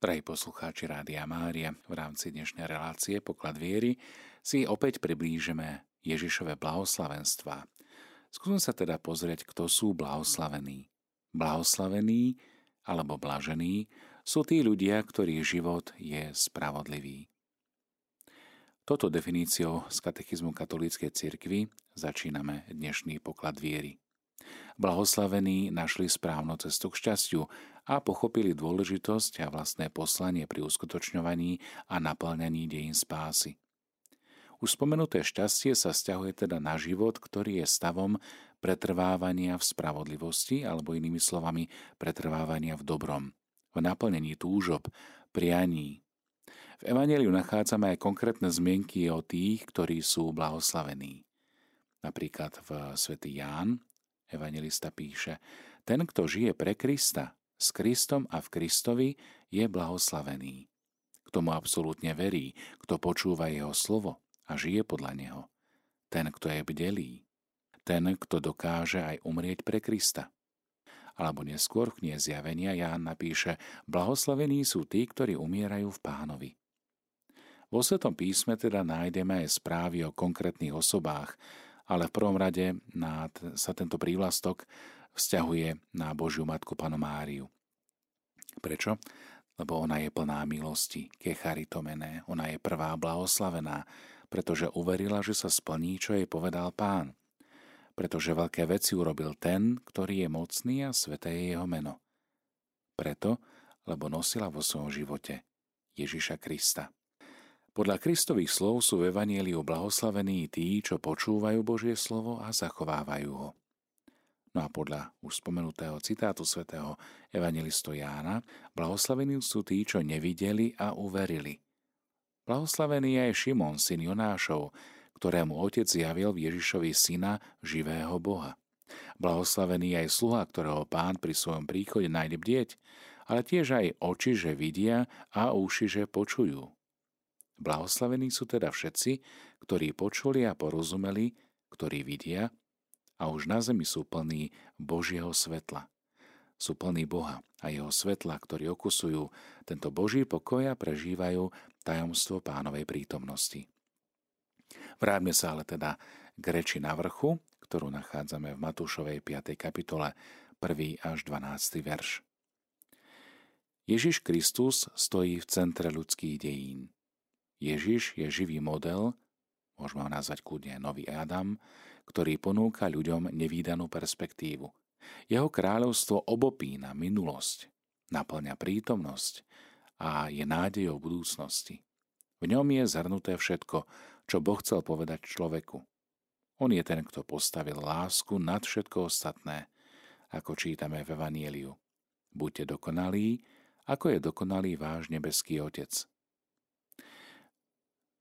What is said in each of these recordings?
Drahí poslucháči Rádia Mária, v rámci dnešnej relácie Poklad viery si opäť priblížime Ježišové blahoslavenstva. Skúsme sa teda pozrieť, kto sú blahoslavení. Blahoslavení alebo blažení sú tí ľudia, ktorých život je spravodlivý. Toto definíciou z katechizmu katolíckej cirkvi začíname dnešný poklad viery. Blahoslavení našli správnu cestu k šťastiu a pochopili dôležitosť a vlastné poslanie pri uskutočňovaní a naplňaní dejín spásy. Už spomenuté šťastie sa stiahuje teda na život, ktorý je stavom pretrvávania v spravodlivosti alebo inými slovami pretrvávania v dobrom, v naplnení túžob, prianí. V Evangeliu nachádzame aj konkrétne zmienky o tých, ktorí sú blahoslavení. Napríklad v svätý Ján evangelista píše, ten, kto žije pre Krista, s Kristom a v Kristovi, je blahoslavený. Kto mu absolútne verí, kto počúva jeho slovo a žije podľa neho. Ten, kto je bdelý. Ten, kto dokáže aj umrieť pre Krista. Alebo neskôr v knihe zjavenia Ján napíše, blahoslavení sú tí, ktorí umierajú v pánovi. Vo Svetom písme teda nájdeme aj správy o konkrétnych osobách, ale v prvom rade na, sa tento prívlastok vzťahuje na Božiu Matku Panu Máriu. Prečo? Lebo ona je plná milosti, kecharitomene, ona je prvá blahoslavená, pretože uverila, že sa splní, čo jej povedal pán. Pretože veľké veci urobil ten, ktorý je mocný a sveté je jeho meno. Preto, lebo nosila vo svojom živote Ježiša Krista. Podľa Kristových slov sú v Evanieliu blahoslavení tí, čo počúvajú Božie slovo a zachovávajú ho. No a podľa už spomenutého citátu svätého evangelistu Jána, blahoslavení sú tí, čo nevideli a uverili. Blahoslavený je aj Šimon, syn Jonášov, ktorému otec zjavil v Ježišovi syna živého Boha. Blahoslavený je aj sluha, ktorého pán pri svojom príchode nájde bdieť, ale tiež aj oči, že vidia a uši, že počujú. Blahoslavení sú teda všetci, ktorí počuli a porozumeli, ktorí vidia a už na zemi sú plní Božieho svetla. Sú plní Boha a jeho svetla, ktorí okusujú tento Boží pokoj a prežívajú tajomstvo pánovej prítomnosti. Vráťme sa ale teda k reči na vrchu, ktorú nachádzame v Matúšovej 5. kapitole 1. až 12. verš. Ježiš Kristus stojí v centre ľudských dejín. Ježiš je živý model, môžeme ho nazvať kľudne nový Adam, ktorý ponúka ľuďom nevýdanú perspektívu. Jeho kráľovstvo obopína minulosť, naplňa prítomnosť a je nádejou budúcnosti. V ňom je zhrnuté všetko, čo Boh chcel povedať človeku. On je ten, kto postavil lásku nad všetko ostatné, ako čítame v Evanieliu. Buďte dokonalí, ako je dokonalý váš nebeský Otec.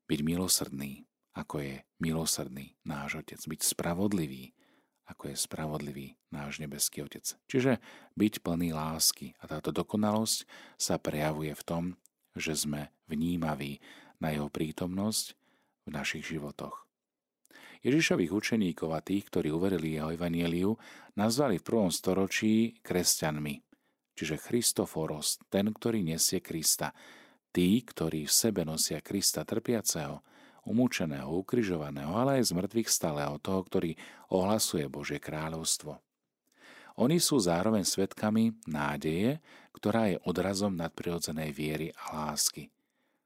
Byť milosrdný, ako je milosrdný náš Otec. Byť spravodlivý, ako je spravodlivý náš nebeský Otec. Čiže byť plný lásky. A táto dokonalosť sa prejavuje v tom, že sme vnímaví na jeho prítomnosť v našich životoch. Ježišových učeníkov a tých, ktorí uverili jeho evanieliu, nazvali v prvom storočí kresťanmi, čiže Christoforos, ten, ktorý nesie Krista, Tí, ktorí v sebe nosia Krista trpiaceho, umúčeného, ukrižovaného, ale aj z mŕtvych stáleho, toho, ktorý ohlasuje Božie kráľovstvo. Oni sú zároveň svetkami nádeje, ktorá je odrazom nadprirodzenej viery a lásky.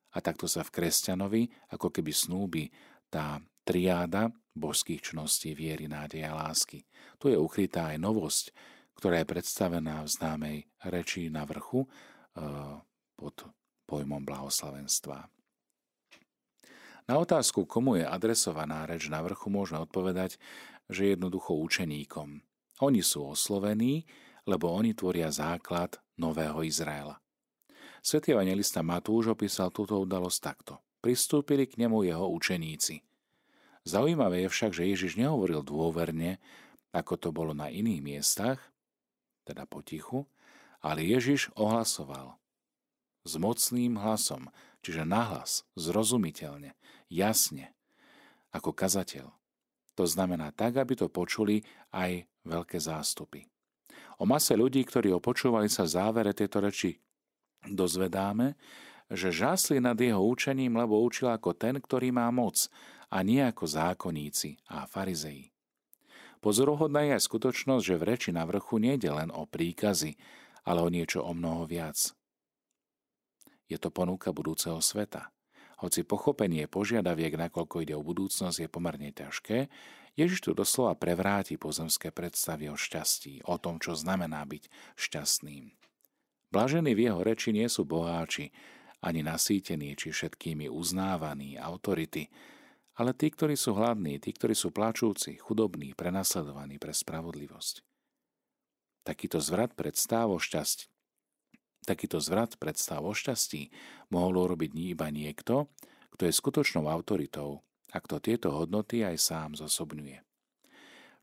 A takto sa v kresťanovi ako keby snúbi tá triáda božských čností viery, nádeje a lásky. Tu je ukrytá aj novosť, ktorá je predstavená v známej reči na vrchu eh, pod pojmom blahoslavenstva. Na otázku, komu je adresovaná reč na vrchu, môžeme odpovedať, že jednoducho učeníkom. Oni sú oslovení, lebo oni tvoria základ nového Izraela. Svetý evangelista Matúš opísal túto udalosť takto. Pristúpili k nemu jeho učeníci. Zaujímavé je však, že Ježiš nehovoril dôverne, ako to bolo na iných miestach, teda potichu, ale Ježiš ohlasoval s mocným hlasom, čiže nahlas, zrozumiteľne, jasne, ako kazateľ. To znamená tak, aby to počuli aj veľké zástupy. O mase ľudí, ktorí opočúvali sa závere tejto reči dozvedáme, že žasli nad jeho učením, lebo učil ako ten, ktorý má moc, a nie ako zákonníci a farizeji. Pozoruhodná je aj skutočnosť, že v reči na vrchu nejde len o príkazy, ale o niečo o mnoho viac. Je to ponuka budúceho sveta. Hoci pochopenie požiadaviek, nakoľko ide o budúcnosť, je pomerne ťažké, Ježiš tu doslova prevráti pozemské predstavy o šťastí, o tom, čo znamená byť šťastným. Blažení v jeho reči nie sú boháči, ani nasýtení či všetkými uznávaní autority, ale tí, ktorí sú hladní, tí, ktorí sú plačúci, chudobní, prenasledovaní pre spravodlivosť. Takýto zvrat predstav o šťastí. Takýto zvrat predstav o šťastí mohol urobiť iba niekto, kto je skutočnou autoritou a kto tieto hodnoty aj sám zosobňuje.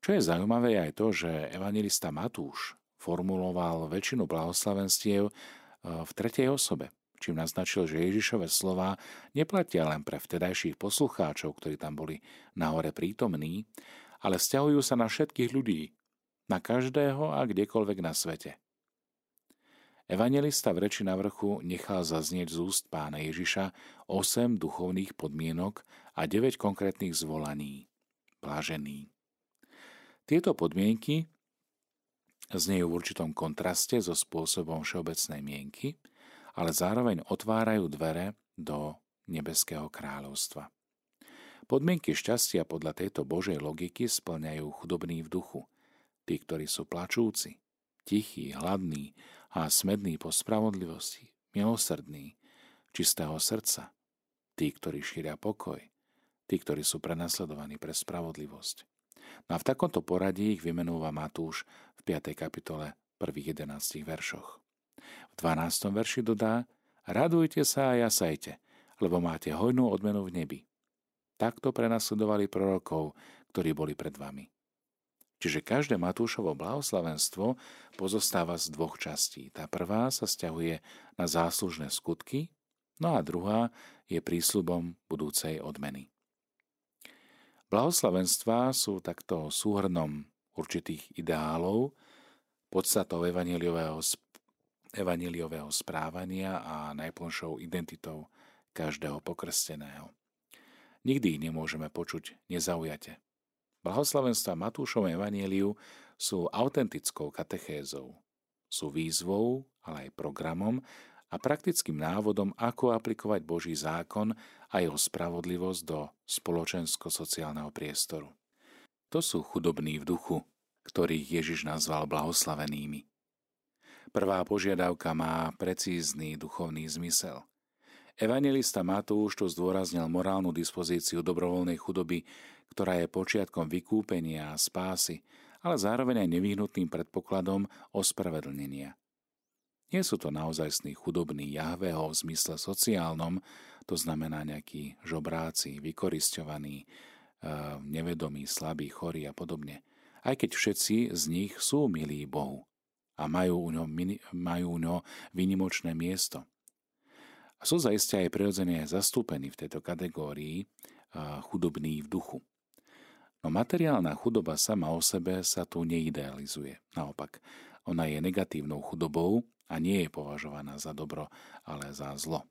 Čo je zaujímavé aj to, že evangelista Matúš formuloval väčšinu blahoslavenstiev eh, v tretej osobe čím naznačil, že Ježišove slova neplatia len pre vtedajších poslucháčov, ktorí tam boli nahore prítomní, ale vzťahujú sa na všetkých ľudí, na každého a kdekoľvek na svete. Evangelista v reči na vrchu nechal zaznieť z úst pána Ježiša 8 duchovných podmienok a 9 konkrétnych zvolaní. Blažený. Tieto podmienky znejú v určitom kontraste so spôsobom všeobecnej mienky, ale zároveň otvárajú dvere do nebeského kráľovstva. Podmienky šťastia podľa tejto Božej logiky splňajú chudobní v duchu, tí, ktorí sú plačúci, tichí, hladní a smední po spravodlivosti, milosrdní, čistého srdca, tí, ktorí šíria pokoj, tí, ktorí sú prenasledovaní pre spravodlivosť. No a v takomto poradí ich vymenúva Matúš v 5. kapitole prvých 11 veršoch. V 12. verši dodá Radujte sa a jasajte, lebo máte hojnú odmenu v nebi. Takto prenasledovali prorokov, ktorí boli pred vami. Čiže každé Matúšovo blahoslavenstvo pozostáva z dvoch častí. Tá prvá sa stiahuje na záslužné skutky, no a druhá je prísľubom budúcej odmeny. Blahoslavenstva sú takto súhrnom určitých ideálov, podstatou evaneliového evaniliového správania a najplnšou identitou každého pokrsteného. Nikdy ich nemôžeme počuť nezaujate. Blahoslavenstva Matúšom evaníliu sú autentickou katechézou. Sú výzvou, ale aj programom a praktickým návodom, ako aplikovať Boží zákon a jeho spravodlivosť do spoločensko-sociálneho priestoru. To sú chudobní v duchu, ktorých Ježiš nazval blahoslavenými. Prvá požiadavka má precízny duchovný zmysel. Evangelista Matúš tu zdôraznil morálnu dispozíciu dobrovoľnej chudoby, ktorá je počiatkom vykúpenia a spásy, ale zároveň aj nevyhnutným predpokladom ospravedlnenia. Nie sú to naozajstní chudobní Jahveho v zmysle sociálnom, to znamená nejakí žobráci, vykoristovaní, eh, nevedomí, slabí, chorí a podobne. Aj keď všetci z nich sú milí Bohu a majú u ňo, majú u ňo výnimočné miesto. A sú zaiste aj prirodzene zastúpení v tejto kategórii chudobní v duchu. No materiálna chudoba sama o sebe sa tu neidealizuje. Naopak, ona je negatívnou chudobou a nie je považovaná za dobro, ale za zlo.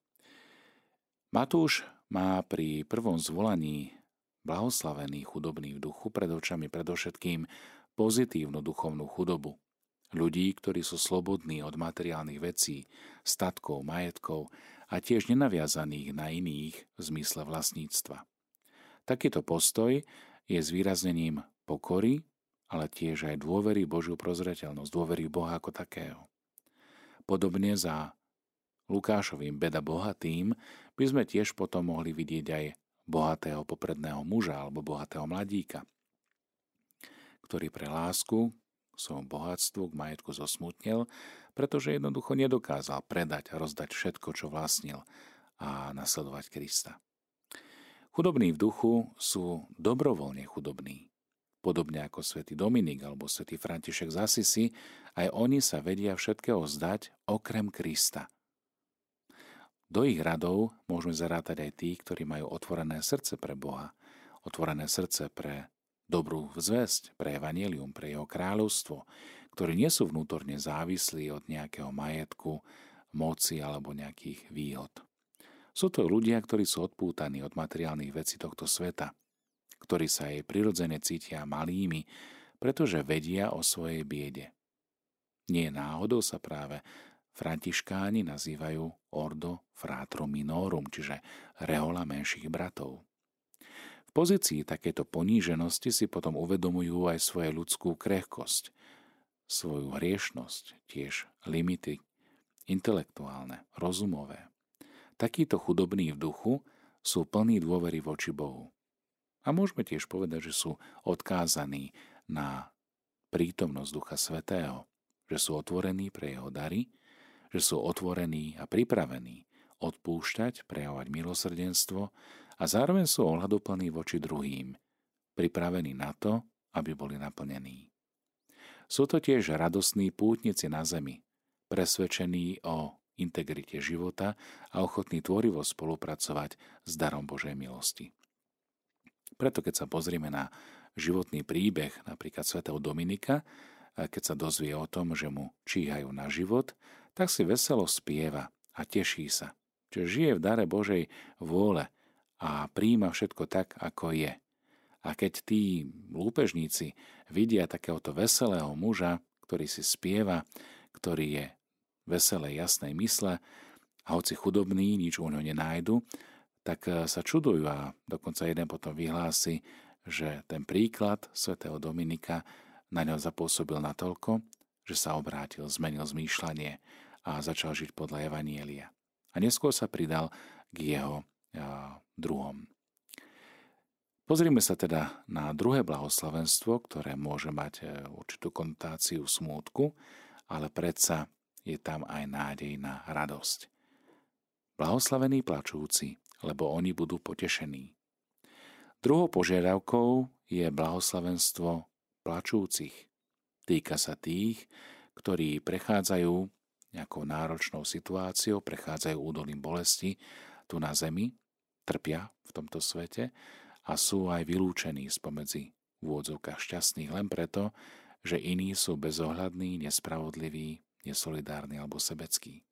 Matúš má pri prvom zvolaní blahoslavený chudobný v duchu pred očami predovšetkým pozitívnu duchovnú chudobu, Ľudí, ktorí sú slobodní od materiálnych vecí, statkov, majetkov a tiež nenaviazaných na iných v zmysle vlastníctva. Takýto postoj je zvýraznením pokory, ale tiež aj dôvery Božiu prozreteľnosť, dôvery Boha ako takého. Podobne za Lukášovým beda bohatým by sme tiež potom mohli vidieť aj bohatého popredného muža alebo bohatého mladíka, ktorý pre lásku svojom bohatstvu k majetku zosmutnil, pretože jednoducho nedokázal predať a rozdať všetko, čo vlastnil a nasledovať Krista. Chudobní v duchu sú dobrovoľne chudobní. Podobne ako svätý Dominik alebo svätý František z Asisi, aj oni sa vedia všetkého zdať okrem Krista. Do ich radov môžeme zarátať aj tí, ktorí majú otvorené srdce pre Boha, otvorené srdce pre dobrú zväzť pre evanelium, pre jeho kráľovstvo, ktorí nie sú vnútorne závislí od nejakého majetku, moci alebo nejakých výhod. Sú to ľudia, ktorí sú odpútaní od materiálnych vecí tohto sveta, ktorí sa jej prirodzene cítia malými, pretože vedia o svojej biede. Nie náhodou sa práve františkáni nazývajú ordo fratrum minorum, čiže rehola menších bratov. V pozícii takéto poníženosti si potom uvedomujú aj svoju ľudskú krehkosť, svoju hriešnosť, tiež limity intelektuálne, rozumové. Takíto chudobní v duchu sú plní dôvery voči Bohu. A môžeme tiež povedať, že sú odkázaní na prítomnosť Ducha Svetého, že sú otvorení pre jeho dary, že sú otvorení a pripravení odpúšťať, prejavovať milosrdenstvo a zároveň sú ohľadoplní voči druhým, pripravení na to, aby boli naplnení. Sú to tiež radostní pútnici na zemi, presvedčení o integrite života a ochotní tvorivo spolupracovať s darom Božej milosti. Preto keď sa pozrieme na životný príbeh napríklad svätého Dominika, keď sa dozvie o tom, že mu číhajú na život, tak si veselo spieva a teší sa, že žije v dare Božej vôle a príjima všetko tak, ako je. A keď tí lúpežníci vidia takéhoto veselého muža, ktorý si spieva, ktorý je veselej, jasnej mysle, a hoci chudobný, nič u ňo nenájdu, tak e, sa čudujú a dokonca jeden potom vyhlási, že ten príklad svätého Dominika na ňo zapôsobil natoľko, že sa obrátil, zmenil zmýšľanie a začal žiť podľa Evanielia. A neskôr sa pridal k jeho druhom. Pozrime sa teda na druhé blahoslavenstvo, ktoré môže mať e, určitú konnotáciu smútku, ale predsa je tam aj nádej na radosť. Blahoslavení plačúci, lebo oni budú potešení. Druhou požiadavkou je blahoslavenstvo plačúcich. Týka sa tých, ktorí prechádzajú nejakou náročnou situáciou, prechádzajú údolím bolesti tu na zemi trpia v tomto svete a sú aj vylúčení spomedzi v úvodzovkách šťastných len preto, že iní sú bezohľadní, nespravodliví, nesolidárni alebo sebeckí.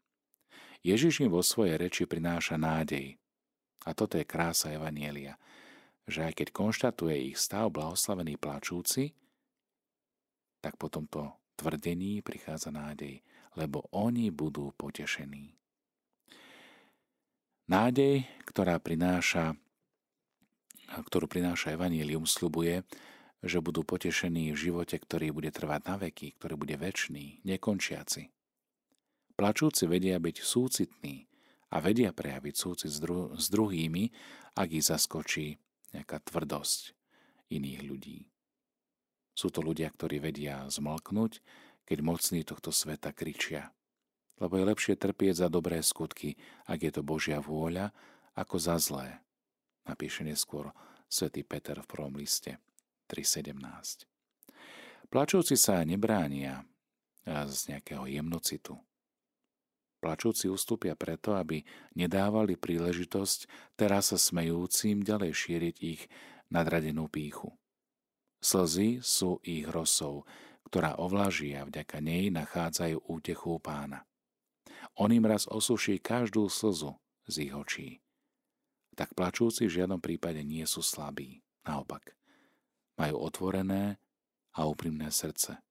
Ježiš im vo svojej reči prináša nádej. A toto je krása Evanielia, že aj keď konštatuje ich stav blahoslavený plačúci, tak po tomto tvrdení prichádza nádej, lebo oni budú potešení. Nádej, ktorá prináša, ktorú prináša Evangelium, slubuje, že budú potešení v živote, ktorý bude trvať na veky, ktorý bude väčší, nekončiaci. Plačúci vedia byť súcitní a vedia prejaviť súcit s, dru- s druhými, ak ich zaskočí nejaká tvrdosť iných ľudí. Sú to ľudia, ktorí vedia zmlknúť, keď mocní tohto sveta kričia lebo je lepšie trpieť za dobré skutky, ak je to Božia vôľa, ako za zlé. Napíše neskôr svätý Peter v prvom liste 3.17. Plačúci sa nebránia z nejakého jemnocitu. Plačúci ustúpia preto, aby nedávali príležitosť teraz sa smejúcim ďalej šíriť ich nadradenú píchu. Slzy sú ich rosou, ktorá ovlaží a vďaka nej nachádzajú útechu pána. On im raz osuší každú slzu z ich očí. Tak plačúci v žiadnom prípade nie sú slabí. Naopak, majú otvorené a úprimné srdce.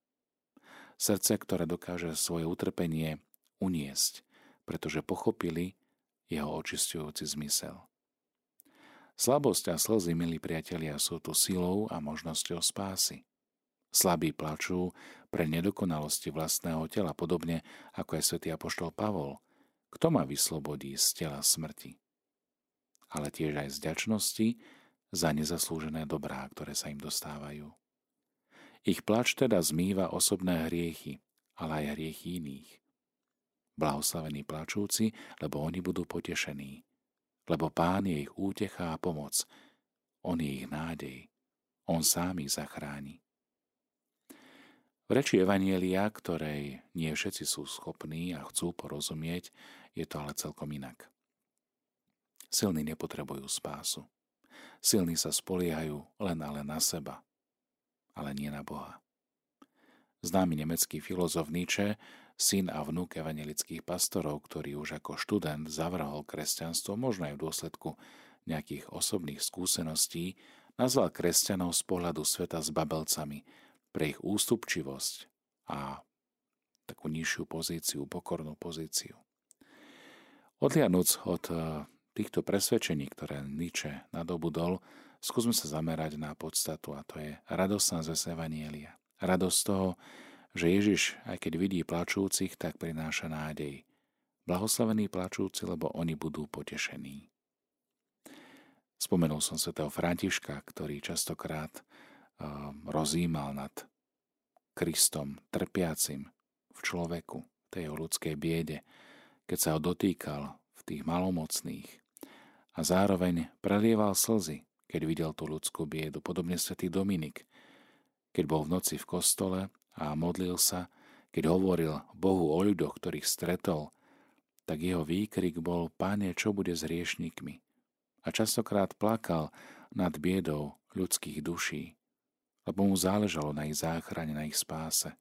Srdce, ktoré dokáže svoje utrpenie uniesť, pretože pochopili jeho očistujúci zmysel. Slabosť a slzy, milí priatelia, sú tu silou a možnosťou spásy. Slabí plačú pre nedokonalosti vlastného tela, podobne ako aj svätý apoštol Pavol. Kto ma vyslobodí z tela smrti? Ale tiež aj z ďačnosti za nezaslúžené dobrá, ktoré sa im dostávajú. Ich plač teda zmýva osobné hriechy, ale aj hriechy iných. Blahoslavení plačúci, lebo oni budú potešení. Lebo Pán je ich útecha a pomoc. On je ich nádej. On sám ich zachráni. V reči Evanielia, ktorej nie všetci sú schopní a chcú porozumieť, je to ale celkom inak. Silní nepotrebujú spásu. Silní sa spoliehajú len ale na seba, ale nie na Boha. Známy nemecký filozof Nietzsche, syn a vnúk evangelických pastorov, ktorý už ako študent zavrhol kresťanstvo, možno aj v dôsledku nejakých osobných skúseností, nazval kresťanov z pohľadu sveta s babelcami pre ich ústupčivosť a takú nižšiu pozíciu, pokornú pozíciu. Odliadnúc od e, týchto presvedčení, ktoré Nietzsche nadobudol, skúsme sa zamerať na podstatu a to je radosná zväz Evanielia. Radosť toho, že Ježiš, aj keď vidí plačúcich, tak prináša nádej. Blahoslavení plačúci, lebo oni budú potešení. Spomenul som svätého Františka, ktorý častokrát uh, rozímal nad Kristom, trpiacim v človeku, tej ľudskej biede, keď sa ho dotýkal v tých malomocných a zároveň prelieval slzy, keď videl tú ľudskú biedu. Podobne svätý Dominik, keď bol v noci v kostole a modlil sa, keď hovoril Bohu o ľuďoch, ktorých stretol, tak jeho výkrik bol, Pane, čo bude s riešnikmi? a častokrát plakal nad biedou ľudských duší, lebo mu záležalo na ich záchrane, na ich spáse.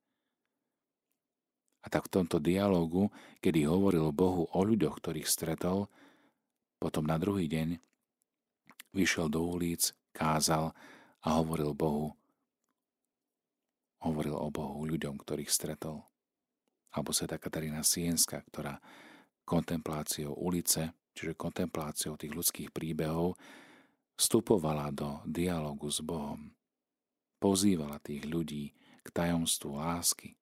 A tak v tomto dialogu, kedy hovoril Bohu o ľuďoch, ktorých stretol, potom na druhý deň vyšiel do ulic, kázal a hovoril Bohu, hovoril o Bohu ľuďom, ktorých stretol. Alebo sa Katarína Sienska, ktorá kontempláciou ulice čiže kontempláciou tých ľudských príbehov, vstupovala do dialogu s Bohom. Pozývala tých ľudí k tajomstvu lásky,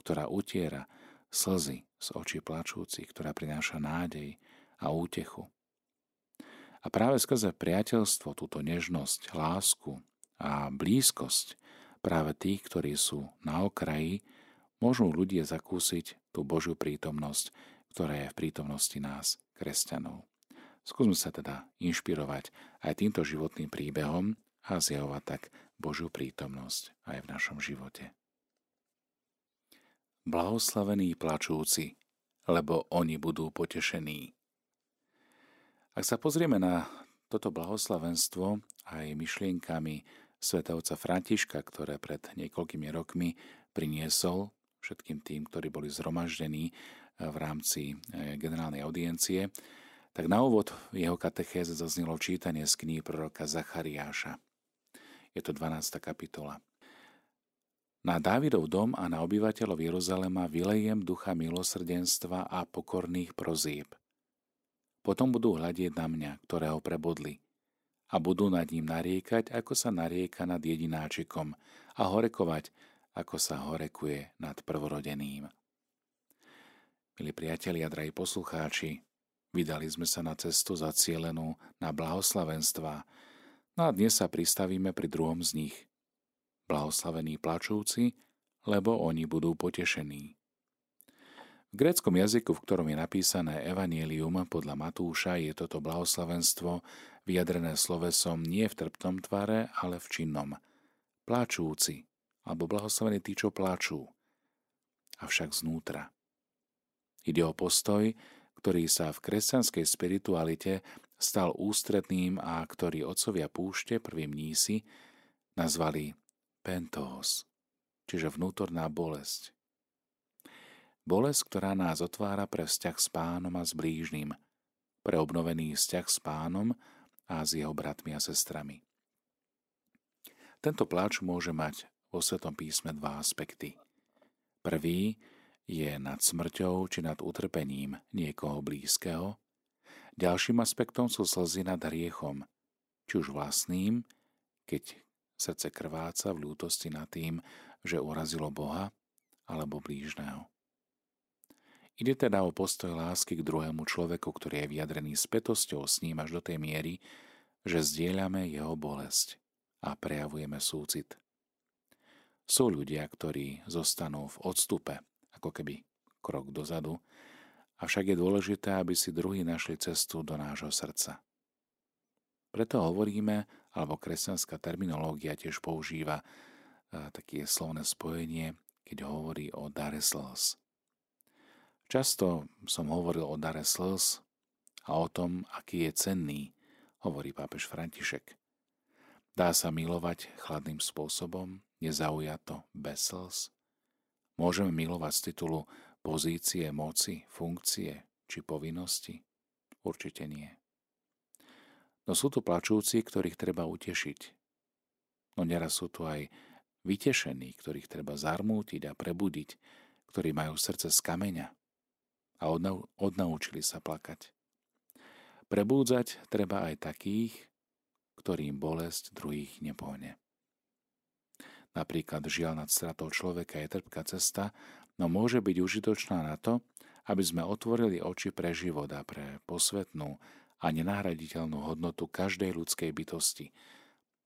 ktorá utiera slzy z očí plačúcich, ktorá prináša nádej a útechu. A práve skrze priateľstvo, túto nežnosť, lásku a blízkosť práve tých, ktorí sú na okraji, môžu ľudia zakúsiť tú Božiu prítomnosť, ktorá je v prítomnosti nás kresťanov. Skúsme sa teda inšpirovať aj týmto životným príbehom a zjavovať tak Božiu prítomnosť aj v našom živote. Blahoslavení plačúci, lebo oni budú potešení. Ak sa pozrieme na toto blahoslavenstvo aj myšlienkami svetovca Františka, ktoré pred niekoľkými rokmi priniesol všetkým tým, ktorí boli zhromaždení v rámci e, generálnej audiencie, tak na úvod jeho katechéze zaznelo čítanie z kníh proroka Zachariáša. Je to 12. kapitola. Na Dávidov dom a na obyvateľov Jeruzalema vylejem ducha milosrdenstva a pokorných prozíb. Potom budú hľadieť na mňa, ktorého prebodli, a budú nad ním nariekať, ako sa narieka nad jedináčikom a horekovať, ako sa horekuje nad prvorodeným. Milí priatelia, drahí poslucháči, vydali sme sa na cestu zacielenú na blahoslavenstva, no a dnes sa pristavíme pri druhom z nich. Blahoslavení plačúci, lebo oni budú potešení. V gréckom jazyku, v ktorom je napísané Evangelium podľa Matúša, je toto blahoslavenstvo vyjadrené slovesom nie v trptom tvare, ale v činnom. Plačúci, alebo blahoslavení tí, čo plačú, avšak znútra. Ide o postoj, ktorý sa v kresťanskej spiritualite stal ústredným a ktorý otcovia púšte, prvým nísi, nazvali pentos, čiže vnútorná bolesť. Bolesť, ktorá nás otvára pre vzťah s pánom a s blížnym, pre obnovený vzťah s pánom a s jeho bratmi a sestrami. Tento pláč môže mať vo Svetom písme dva aspekty. Prvý je nad smrťou či nad utrpením niekoho blízkeho. Ďalším aspektom sú slzy nad hriechom, či už vlastným, keď srdce krváca v ľútosti nad tým, že urazilo Boha alebo blížneho. Ide teda o postoj lásky k druhému človeku, ktorý je vyjadrený spätosťou s ním až do tej miery, že zdieľame jeho bolesť a prejavujeme súcit. Sú ľudia, ktorí zostanú v odstupe ako keby krok dozadu, avšak je dôležité, aby si druhý našli cestu do nášho srdca. Preto hovoríme, alebo kresťanská terminológia tiež používa také slovné spojenie, keď hovorí o dare slz. Často som hovoril o dare slz a o tom, aký je cenný, hovorí pápež František. Dá sa milovať chladným spôsobom, nezaujato, bez slz? Môžeme milovať z titulu pozície, moci, funkcie či povinnosti? Určite nie. No sú tu plačúci, ktorých treba utešiť. No neraz sú tu aj vytešení, ktorých treba zarmútiť a prebudiť, ktorí majú srdce z kameňa a odnaučili sa plakať. Prebúdzať treba aj takých, ktorým bolesť druhých nepohne. Napríklad žiaľ nad stratou človeka je trpká cesta, no môže byť užitočná na to, aby sme otvorili oči pre život a pre posvetnú a nenahraditeľnú hodnotu každej ľudskej bytosti.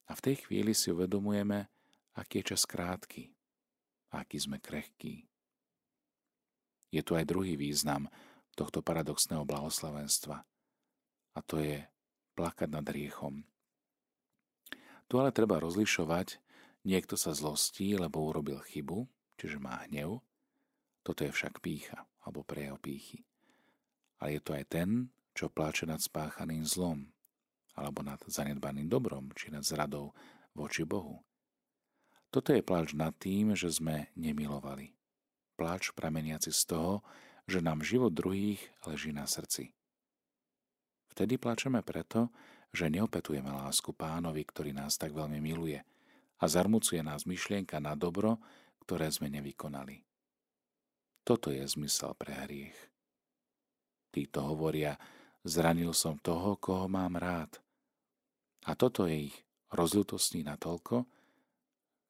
A v tej chvíli si uvedomujeme, aký je čas krátky, aký sme krehkí. Je tu aj druhý význam tohto paradoxného blahoslavenstva. A to je plakať nad riechom. Tu ale treba rozlišovať, Niekto sa zlostí, lebo urobil chybu, čiže má hnev. Toto je však pícha, alebo prejav pýchy. Ale je to aj ten, čo pláče nad spáchaným zlom, alebo nad zanedbaným dobrom, či nad zradou voči Bohu. Toto je pláč nad tým, že sme nemilovali. Pláč prameniaci z toho, že nám život druhých leží na srdci. Vtedy plačeme preto, že neopetujeme lásku pánovi, ktorý nás tak veľmi miluje – a zarmucuje nás myšlienka na dobro, ktoré sme nevykonali. Toto je zmysel pre hriech. Títo hovoria, zranil som toho, koho mám rád. A toto je ich rozľutostní natoľko,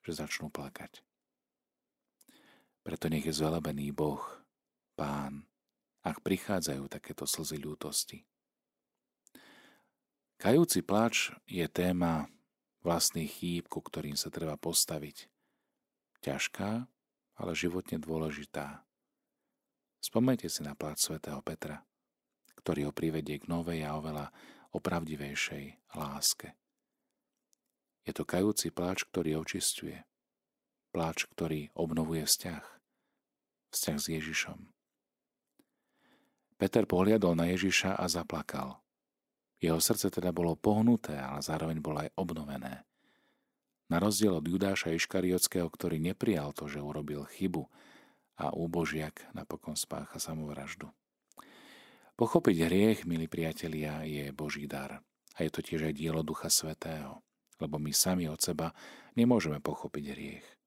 že začnú plakať. Preto nech je zvelebený Boh, Pán, ak prichádzajú takéto slzy ľútosti. Kajúci plač je téma vlastných chýb, ku ktorým sa treba postaviť. Ťažká, ale životne dôležitá. Spomeňte si na plát svätého Petra, ktorý ho privedie k novej a oveľa opravdivejšej láske. Je to kajúci pláč, ktorý očistuje. Pláč, ktorý obnovuje vzťah. Vzťah s Ježišom. Peter pohliadol na Ježiša a zaplakal. Jeho srdce teda bolo pohnuté, ale zároveň bolo aj obnovené. Na rozdiel od Judáša Iškariotského, ktorý neprijal to, že urobil chybu a úbožiak napokon spácha samovraždu. Pochopiť hriech, milí priatelia, je Boží dar. A je to tiež aj dielo Ducha Svetého, lebo my sami od seba nemôžeme pochopiť hriech.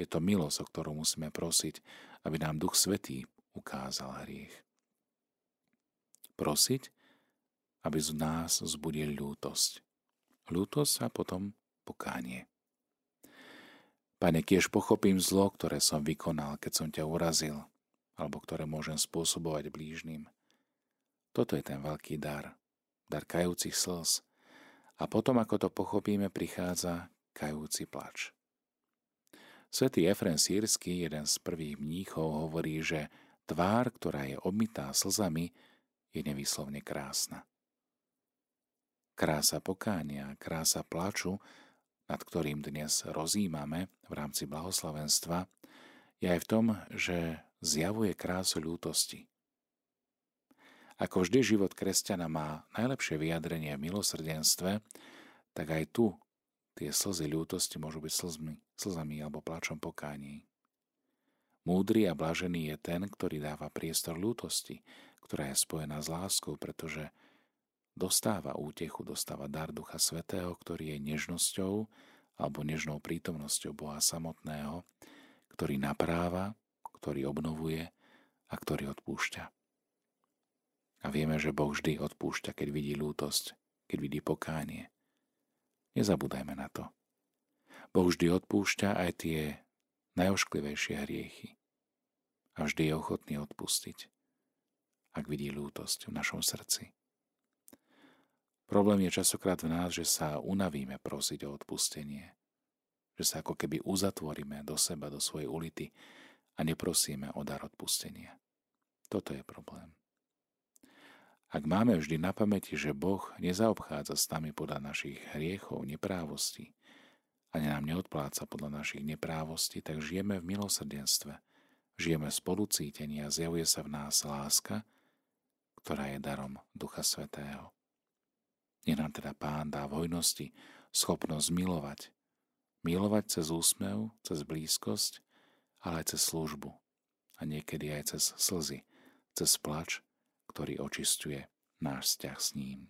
Je to milosť, o ktorú musíme prosiť, aby nám Duch Svetý ukázal hriech. Prosiť, aby z nás zbudil ľútosť. Ľútosť a potom pokánie. Pane, kiež pochopím zlo, ktoré som vykonal, keď som ťa urazil, alebo ktoré môžem spôsobovať blížnym. Toto je ten veľký dar, dar kajúcich slz. A potom, ako to pochopíme, prichádza kajúci plač. Svetý Efren Sírsky, jeden z prvých mníchov, hovorí, že tvár, ktorá je obmitá slzami, je nevyslovne krásna. Krása pokánia, krása plaču, nad ktorým dnes rozímame v rámci blahoslavenstva, je aj v tom, že zjavuje krásu ľútosti. Ako vždy život kresťana má najlepšie vyjadrenie v milosrdenstve, tak aj tu tie slzy ľútosti môžu byť slzmi, slzami alebo plačom pokání. Múdry a blažený je ten, ktorý dáva priestor ľútosti, ktorá je spojená s láskou, pretože dostáva útechu, dostáva dar Ducha Svetého, ktorý je nežnosťou alebo nežnou prítomnosťou Boha samotného, ktorý napráva, ktorý obnovuje a ktorý odpúšťa. A vieme, že Boh vždy odpúšťa, keď vidí lútosť, keď vidí pokánie. Nezabúdajme na to. Boh vždy odpúšťa aj tie najošklivejšie hriechy. A vždy je ochotný odpustiť, ak vidí lútosť v našom srdci. Problém je časokrát v nás, že sa unavíme prosiť o odpustenie. Že sa ako keby uzatvoríme do seba, do svojej ulity a neprosíme o dar odpustenia. Toto je problém. Ak máme vždy na pamäti, že Boh nezaobchádza s nami podľa našich hriechov, neprávostí, ani nám neodpláca podľa našich neprávostí, tak žijeme v milosrdenstve, žijeme v spolucítení a zjavuje sa v nás láska, ktorá je darom Ducha Svetého. Nech nám teda Pán dá v hojnosti schopnosť milovať. Milovať cez úsmev, cez blízkosť ale aj cez službu a niekedy aj cez slzy, cez plač, ktorý očistuje náš vzťah s ním.